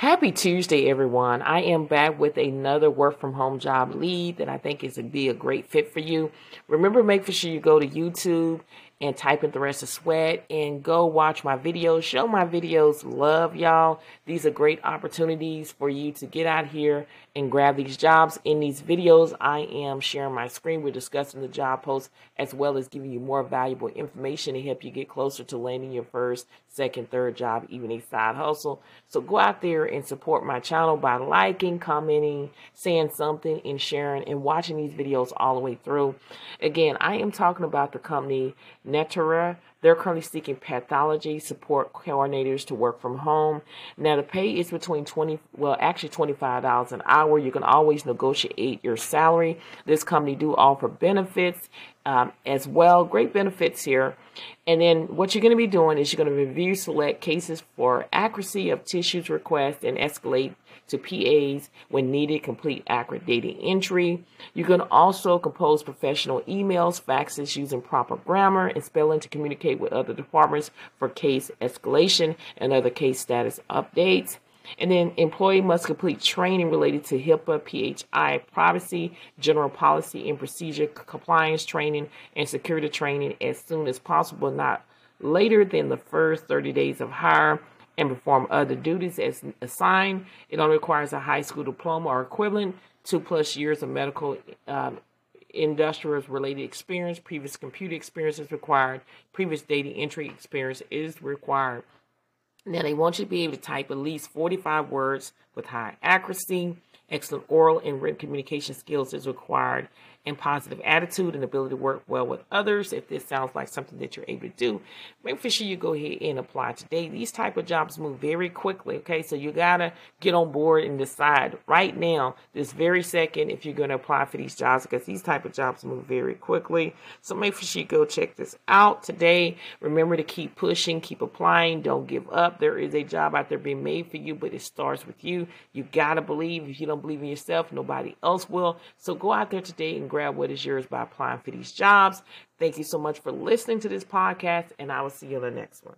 Happy Tuesday, everyone. I am back with another work from home job lead that I think is to be a great fit for you. Remember, make sure you go to YouTube and type in of Sweat and go watch my videos. Show my videos love, y'all. These are great opportunities for you to get out here and grab these jobs. In these videos, I am sharing my screen. We're discussing the job posts as well as giving you more valuable information to help you get closer to landing your first, second, third job, even a side hustle. So go out there and support my channel by liking, commenting, saying something, and sharing and watching these videos all the way through. Again, I am talking about the company Natera. They're currently seeking pathology support coordinators to work from home. Now the pay is between 20, well, actually $25 an hour. You can always negotiate your salary. This company do offer benefits um, as well. Great benefits here. And then what you're going to be doing is you're going to review select cases for accuracy of tissues request and escalate to PAs when needed, complete accurate data entry. You can also compose professional emails, faxes using proper grammar and spelling to communicate with other departments for case escalation and other case status updates. And then employee must complete training related to HIPAA, PHI, privacy, general policy and procedure compliance training, and security training as soon as possible, not later than the first 30 days of hire and perform other duties as assigned. It only requires a high school diploma or equivalent, two plus years of medical um, industrial related experience, previous computer experience is required, previous data entry experience is required. Now, they want you to be able to type at least 45 words with high accuracy. Excellent oral and written communication skills is required, and positive attitude and ability to work well with others. If this sounds like something that you're able to do, make sure you go ahead and apply today. These type of jobs move very quickly. Okay, so you gotta get on board and decide right now, this very second, if you're gonna apply for these jobs because these type of jobs move very quickly. So make sure you go check this out today. Remember to keep pushing, keep applying, don't give up. There is a job out there being made for you, but it starts with you. You gotta believe. If you don't believe in yourself, nobody else will. So go out there today and grab what is yours by applying for these jobs. Thank you so much for listening to this podcast, and I will see you in the next one.